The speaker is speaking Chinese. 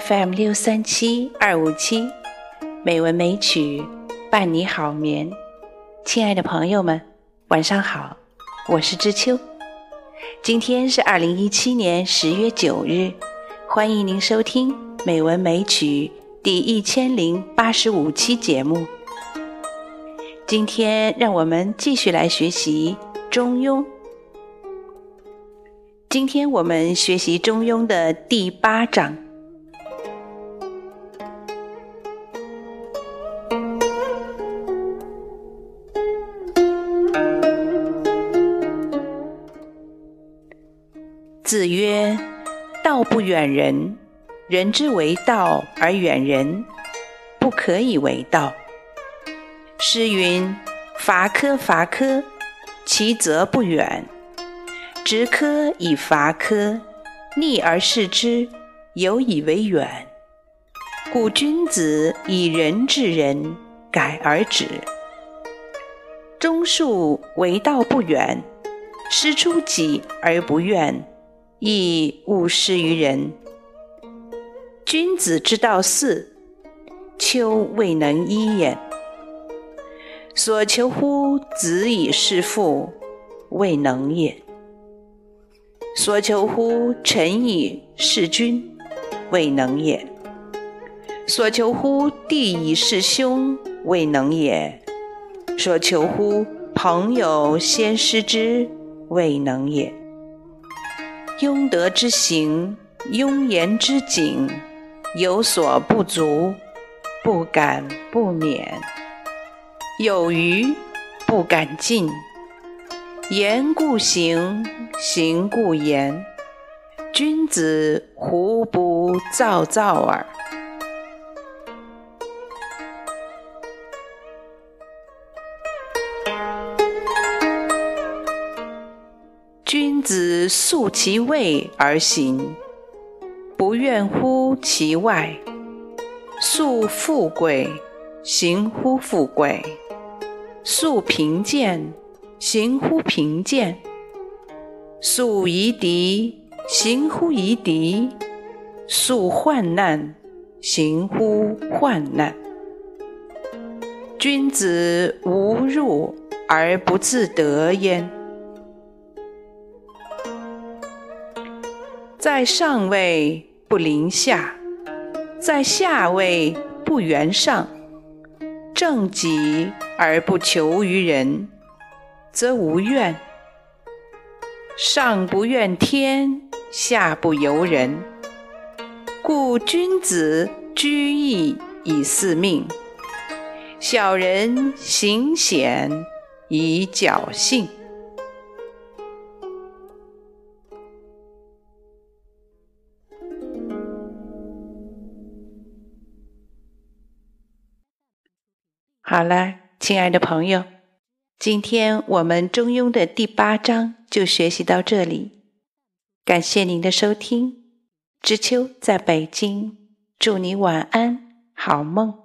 FM 六三七二五七，美文美曲伴你好眠。亲爱的朋友们，晚上好，我是知秋。今天是二零一七年十月九日，欢迎您收听《美文美曲》第一千零八十五期节目。今天让我们继续来学习《中庸》。今天我们学习《中庸》的第八章。子曰：“道不远人，人之为道而远人，不可以为道。”诗云：“伐柯伐柯，其则不远。”执柯以伐柯，逆而视之，有以为远。故君子以仁治人，改而止。忠恕为道不远，师出己而不怨，亦勿施于人。君子之道四，丘未能一也。所求乎子以事父，未能也。所求乎臣以事君，未能也；所求乎弟以事兄，未能也；所求乎朋友先师之，未能也。庸德之行，庸言之谨，有所不足，不敢不勉；有余，不敢进。言故行，行故言。君子胡不躁躁耳？子素其位而行，不怨乎其外；素富贵，行乎富贵；素贫贱。行乎贫贱，素夷狄；行乎夷狄，素患难；行乎患难。君子无入而不自得焉。在上位不临下，在下位不圆上，正己而不求于人。则无怨，上不怨天，下不尤人。故君子居易以四命，小人行险以侥幸。好了，亲爱的朋友。今天我们《中庸》的第八章就学习到这里，感谢您的收听。知秋在北京，祝你晚安，好梦。